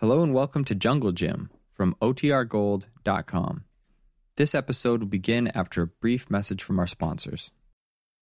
Hello and welcome to Jungle Jim from OTRGold.com. This episode will begin after a brief message from our sponsors.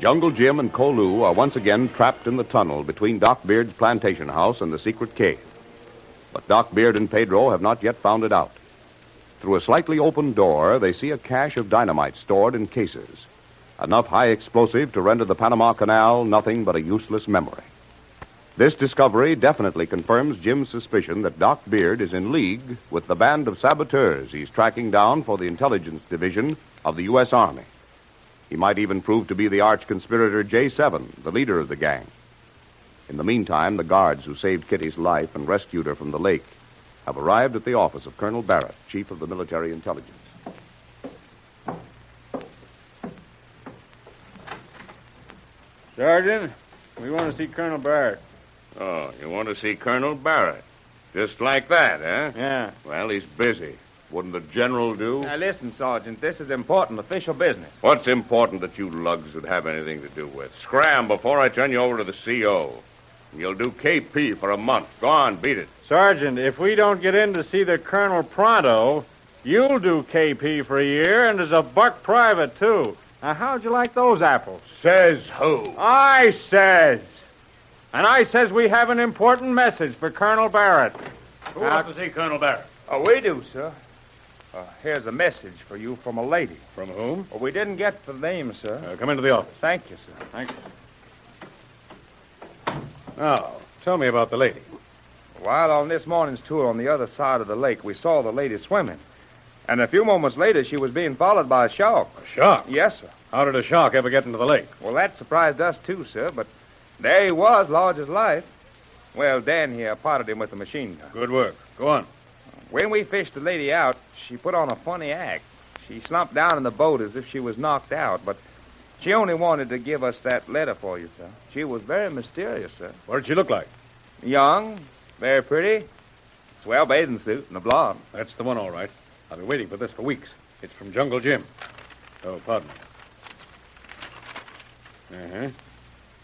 Jungle Jim and Kolu are once again trapped in the tunnel between Doc Beard's plantation house and the secret cave. But Doc Beard and Pedro have not yet found it out. Through a slightly open door, they see a cache of dynamite stored in cases. Enough high explosive to render the Panama Canal nothing but a useless memory. This discovery definitely confirms Jim's suspicion that Doc Beard is in league with the band of saboteurs he's tracking down for the intelligence division of the U.S. Army. He might even prove to be the arch conspirator J7, the leader of the gang. In the meantime, the guards who saved Kitty's life and rescued her from the lake have arrived at the office of Colonel Barrett, Chief of the Military Intelligence. Sergeant, we want to see Colonel Barrett. Oh, you want to see Colonel Barrett? Just like that, eh? Yeah. Well, he's busy. Wouldn't the general do? Now, listen, Sergeant, this is important official business. What's important that you lugs would have anything to do with? Scram before I turn you over to the CO. You'll do KP for a month. Go on, beat it. Sergeant, if we don't get in to see the Colonel pronto, you'll do KP for a year, and as a buck private, too. Now, how'd you like those apples? Says who? I says. And I says we have an important message for Colonel Barrett. Who wants to see Colonel Barrett? Oh, we do, sir. Uh, here's a message for you from a lady. From whom? Well, we didn't get the name, sir. Uh, come into the office. Thank you, sir. Thank you. Now, tell me about the lady. While on this morning's tour on the other side of the lake, we saw the lady swimming. And a few moments later, she was being followed by a shark. A shark? Yes, sir. How did a shark ever get into the lake? Well, that surprised us, too, sir, but there he was, large as life. Well, Dan here potted him with a machine gun. Good work. Go on. When we fished the lady out, she put on a funny act. She slumped down in the boat as if she was knocked out, but she only wanted to give us that letter for you, sir. She was very mysterious, sir. What did she look like? Young, very pretty, swell bathing suit, and a blonde. That's the one, all right. I've been waiting for this for weeks. It's from Jungle Jim. Oh, pardon me. Uh-huh.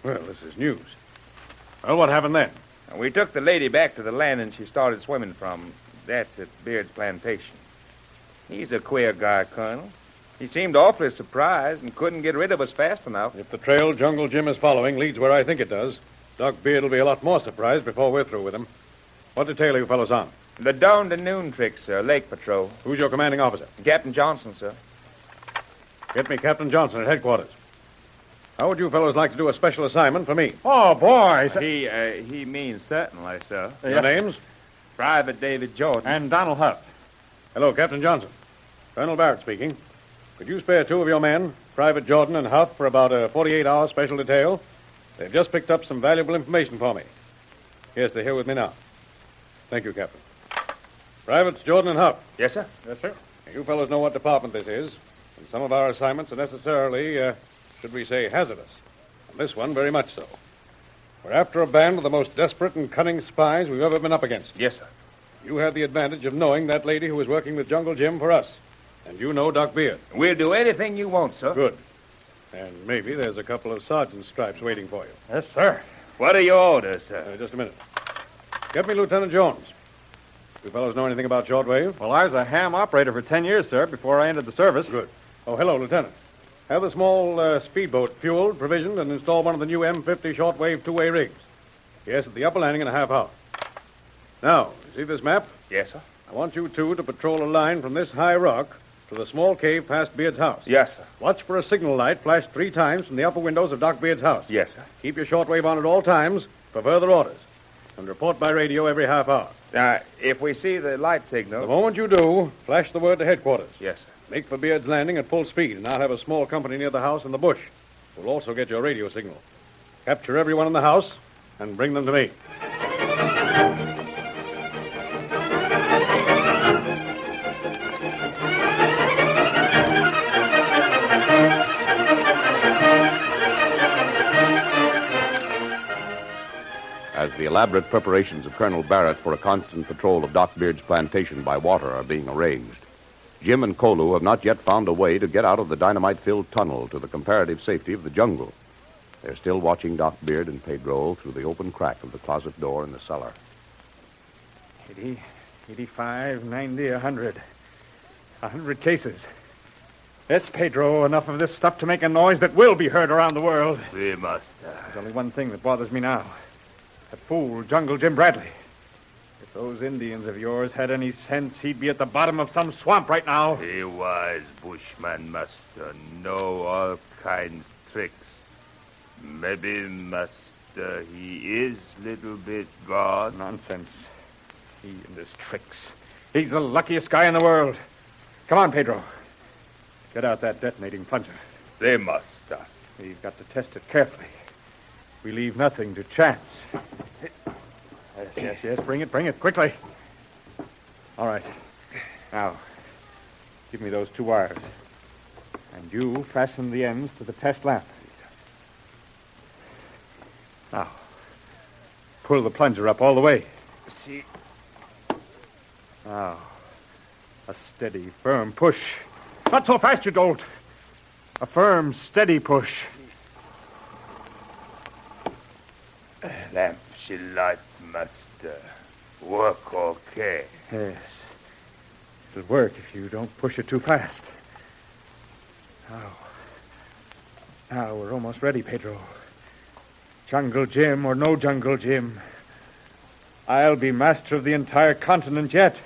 Well, this is news. Well, what happened then? We took the lady back to the land and she started swimming from. That's at Beard's plantation. He's a queer guy, Colonel. He seemed awfully surprised and couldn't get rid of us fast enough. If the trail Jungle Jim is following leads where I think it does, Doc Beard will be a lot more surprised before we're through with him. What detail are you fellows on? The dawn to noon trick, sir. Lake Patrol. Who's your commanding officer? Captain Johnson, sir. Get me Captain Johnson at headquarters. How would you fellows like to do a special assignment for me? Oh, boy. He, uh, he means certainly, sir. Your names? Private David Jordan. And Donald Huff. Hello, Captain Johnson. Colonel Barrett speaking. Could you spare two of your men Private Jordan and Huff for about a 48 hour special detail. They've just picked up some valuable information for me. Yes, they're here with me now. Thank you, Captain. Privates Jordan and Huff. Yes, sir. Yes, sir. You fellows know what department this is, and some of our assignments are necessarily, uh, should we say, hazardous. And this one, very much so. We're after a band of the most desperate and cunning spies we've ever been up against. Yes, sir. You have the advantage of knowing that lady who was working with Jungle Jim for us. And you know Doc Beard. We'll do anything you want, sir. Good. And maybe there's a couple of sergeant's stripes waiting for you. Yes, sir. What are your orders, sir? Uh, just a minute. Get me Lieutenant Jones. You fellows know anything about shortwave? Well, I was a ham operator for ten years, sir, before I entered the service. Good. Oh, hello, Lieutenant. Have the small uh, speedboat fueled, provisioned, and install one of the new M50 shortwave two-way rigs. Yes, at the upper landing in a half hour. Now, see this map? Yes, sir. I want you two to patrol a line from this high rock to the small cave past Beard's house. Yes, sir. Watch for a signal light flashed three times from the upper windows of Doc Beard's house. Yes, sir. Keep your shortwave on at all times for further orders. And report by radio every half hour. Now, if we see the light signal. The moment you do, flash the word to headquarters. Yes, sir. Make for Beard's Landing at full speed, and I'll have a small company near the house in the bush. We'll also get your radio signal. Capture everyone in the house and bring them to me. As the elaborate preparations of Colonel Barrett for a constant patrol of Doc Beard's plantation by water are being arranged, Jim and Kolu have not yet found a way to get out of the dynamite filled tunnel to the comparative safety of the jungle. They're still watching Doc Beard and Pedro through the open crack of the closet door in the cellar. 80, 85, 90, 100. 100 cases. Yes, Pedro, enough of this stuff to make a noise that will be heard around the world. We must. Uh, There's only one thing that bothers me now. That fool, Jungle Jim Bradley. Those Indians of yours had any sense, he'd be at the bottom of some swamp right now. He wise bushman, master. Know all kinds of tricks. Maybe, master, he is little bit gone. Nonsense. He and his tricks. He's the luckiest guy in the world. Come on, Pedro. Get out that detonating plunger. They must. We've got to test it carefully. We leave nothing to chance. Yes, yes, yes. Bring it, bring it, quickly. All right. Now, give me those two wires. And you fasten the ends to the test lamp. Now, pull the plunger up all the way. See. Now, a steady, firm push. Not so fast, you dolt. A firm, steady push. Lamp she light, master. Uh, work okay. Yes. It'll work if you don't push it too fast. Now. Now we're almost ready, Pedro. Jungle Jim or no Jungle Jim. I'll be master of the entire continent yet.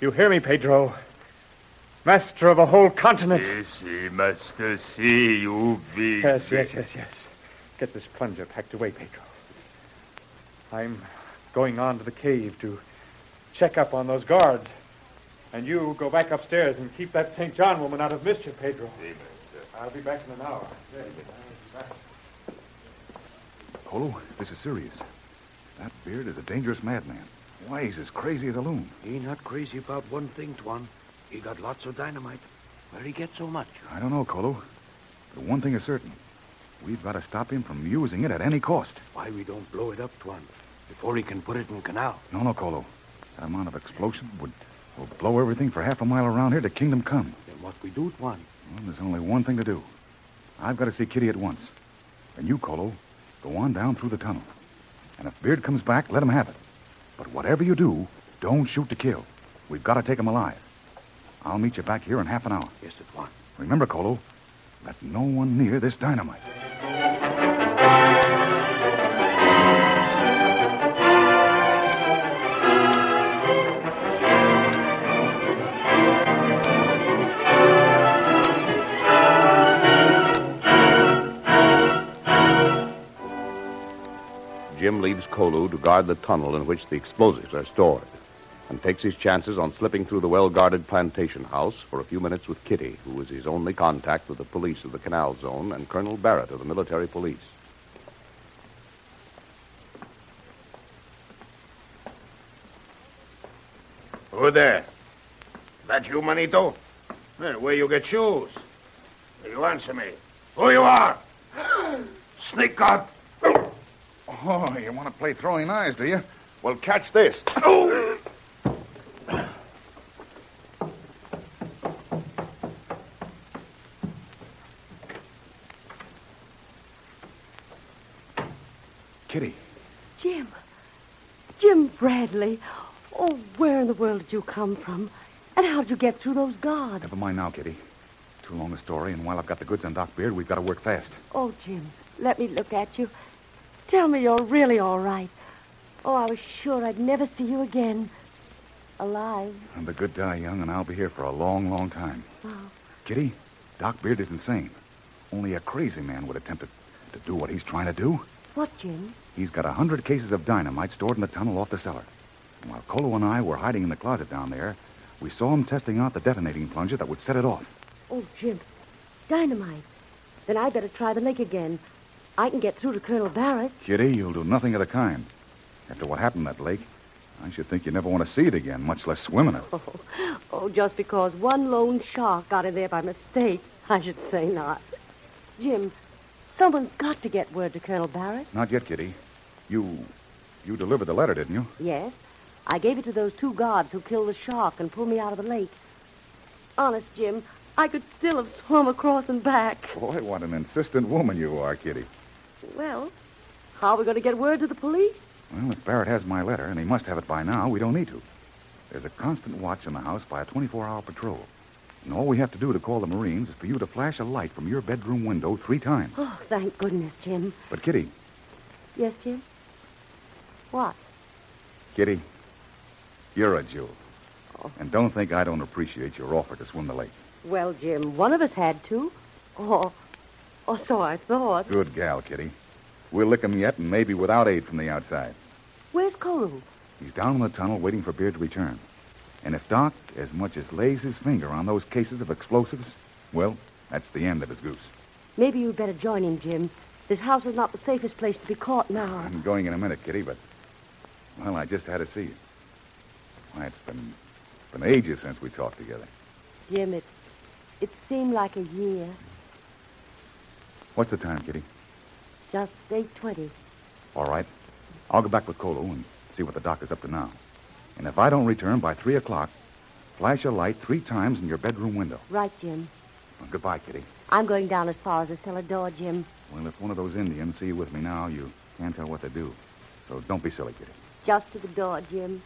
You hear me, Pedro? Master of a whole continent. Yes, he master see you be. Yes, yes, yes, yes. Get this plunger packed away, Pedro. I'm going on to the cave to check up on those guards. And you go back upstairs and keep that St. John woman out of mischief, Pedro. I'll be back in an hour. Yes, I'll be back. Kolu, this is serious. That Beard is a dangerous madman. Why, he's as crazy as a loon. He not crazy about one thing, Tuan. He got lots of dynamite. Where he get so much? I don't know, Kolu. But one thing is certain. We've got to stop him from using it at any cost. Why we don't blow it up, Tuan, before he can put it in canal? No, no, Kolu. That amount of explosive would, will blow everything for half a mile around here to Kingdom Come. Then what we do, Tuan? Well, there's only one thing to do. I've got to see Kitty at once. And you, Kolu, go on down through the tunnel. And if Beard comes back, let him have it. But whatever you do, don't shoot to kill. We've got to take him alive. I'll meet you back here in half an hour. Yes, it Tuan. Remember, Kolu, let no one near this dynamite. Jim leaves Kolu to guard the tunnel in which the explosives are stored. and takes his chances on slipping through the well guarded plantation house for a few minutes with Kitty, who is his only contact with the police of the Canal Zone and Colonel Barrett of the military police. Who there? That you, Manito? Hey, where you get shoes? You answer me. Who you are? Sneak out. Oh, you want to play throwing knives, do you? Well, catch this. Oh! Kitty, Jim. Jim Bradley. Oh, where in the world did you come from? And how did you get through those guards? never mind now, Kitty. Too long a story, and while I've got the goods on Doc Beard, we've got to work fast. Oh, Jim, let me look at you. Tell me you're really all right. Oh, I was sure I'd never see you again. Alive. And the good die young, and I'll be here for a long, long time. Oh, Kitty, Doc Beard is insane. Only a crazy man would attempt to, to do what he's trying to do. what, Jim? He's got a hundred cases of dynamite stored in the tunnel off the cellar. And while Kolu and I were hiding in the closet down there, we saw him testing out the detonating plunger that would set it off. Oh, Jim. Dynamite. Then I'd better try the lake again. I can get through to Colonel Barrett. Kitty, you'll do nothing of the kind. After what happened at that lake, I should think you never want to see it again, much less swim in it. Oh, oh, just because one lone shark got in there by mistake, I should say not. Jim, someone's got to get word to Colonel Barrett. Not yet, Kitty. You. You delivered the letter, didn't you? Yes. I gave it to those two guards who killed the shark and pulled me out of the lake. Honest, Jim, I could still have swum across and back. Boy, what an insistent woman you are, Kitty. Well, how are we going to get word to the police? Well, if Barrett has my letter, and he must have it by now, we don't need to. There's a constant watch in the house by a 24 hour patrol. And all we have to do to call the Marines is for you to flash a light from your bedroom window three times. Oh, thank goodness, Jim. But, Kitty, Yes, Jim? What? Kitty, you're a jewel. Oh. And don't think I don't appreciate your offer to swim the lake. Well, Jim, one of us had to. Oh, oh, so I thought. Good gal, Kitty. We'll lick 'em yet, and maybe without aid from the outside. Where's Kolu? He's down in the tunnel waiting for Beard to return. And if Doc as much as lays his finger on those cases of explosives, well, that's the end of his goose. Maybe you'd better join him, Jim. This house is not the safest place to be caught now. I'm going in a minute, Kitty, but well, I just had to see you. Why, it's been been ages since we talked together. Jim, it it seemed like a year. What's the time, Kitty? Just eight twenty. All right. I'll go back with Kolu and see what the doc is up to now. And if I don't return by three o'clock, flash a light three times in your bedroom window. Right, Jim. Well, goodbye, Kitty. I'm going down as far as the cellar door, Jim. Well, if one of those Indians see you with me now, you can't tell what to do. So don't be silly, Kitty. Just to the door, Jim.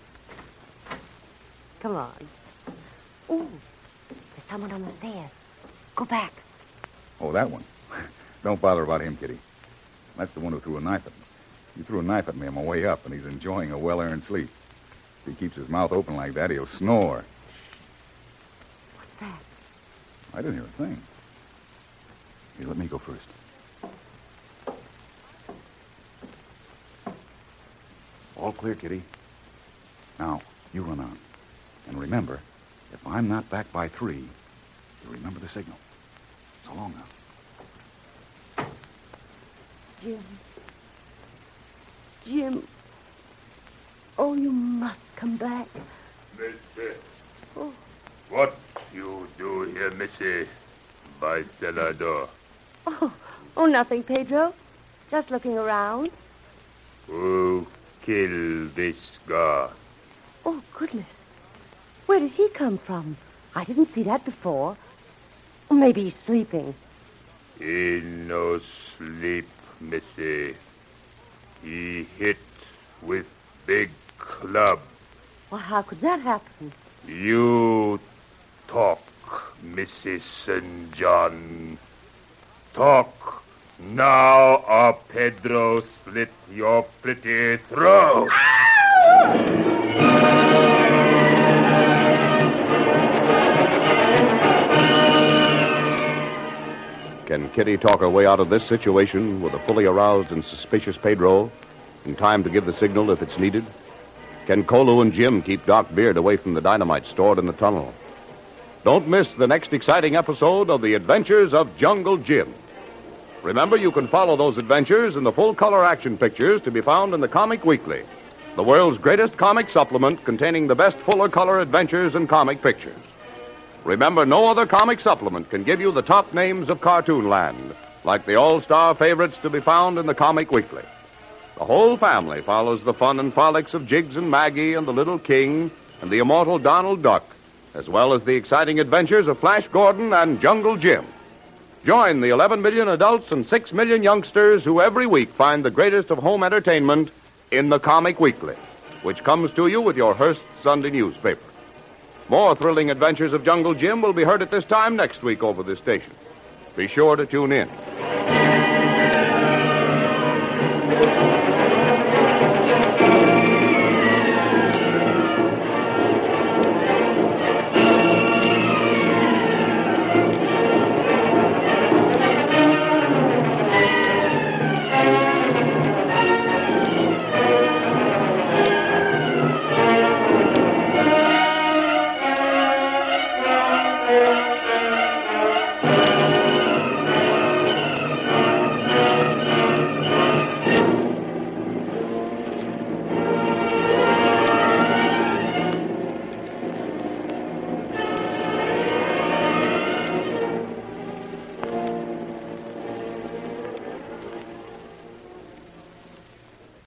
Come on. Ooh, there's someone on the stairs. Go back. Oh, that one. don't bother about him, Kitty. That's the one who threw a knife at me. He threw a knife at me on my way up, and he's enjoying a well-earned sleep. If he keeps his mouth open like that, he'll snore. What's that? I didn't hear a thing. Here, let me go first. All clear, Kitty. Now, you run on. And remember, if I'm not back by three, you remember the signal. So long now. Jim. Jim. Oh, you must come back. Mister. Oh. What you do here, Missy? By cellar door. Oh, oh, nothing, Pedro. Just looking around. Who killed this guy? Oh, goodness. Where did he come from? I didn't see that before. Maybe he's sleeping. He no sleep, Missy. He hit with big club. Well, how could that happen? You talk, Mrs. St. John. Talk. Now or Pedro slit your pretty throat. Can Kitty talk her way out of this situation with a fully aroused and suspicious Pedro in time to give the signal if it's needed? Can Kolu and Jim keep Doc Beard away from the dynamite stored in the tunnel? Don't miss the next exciting episode of The Adventures of Jungle Jim. Remember, you can follow those adventures in the full color action pictures to be found in the Comic Weekly, the world's greatest comic supplement containing the best fuller color adventures and comic pictures. Remember, no other comic supplement can give you the top names of cartoon land, like the all star favorites to be found in the Comic Weekly. The whole family follows the fun and frolics of Jiggs and Maggie and the Little King and the immortal Donald Duck, as well as the exciting adventures of Flash Gordon and Jungle Jim. Join the 11 million adults and 6 million youngsters who every week find the greatest of home entertainment in the Comic Weekly, which comes to you with your Hearst Sunday newspaper. More thrilling adventures of Jungle Jim will be heard at this time next week over this station. Be sure to tune in.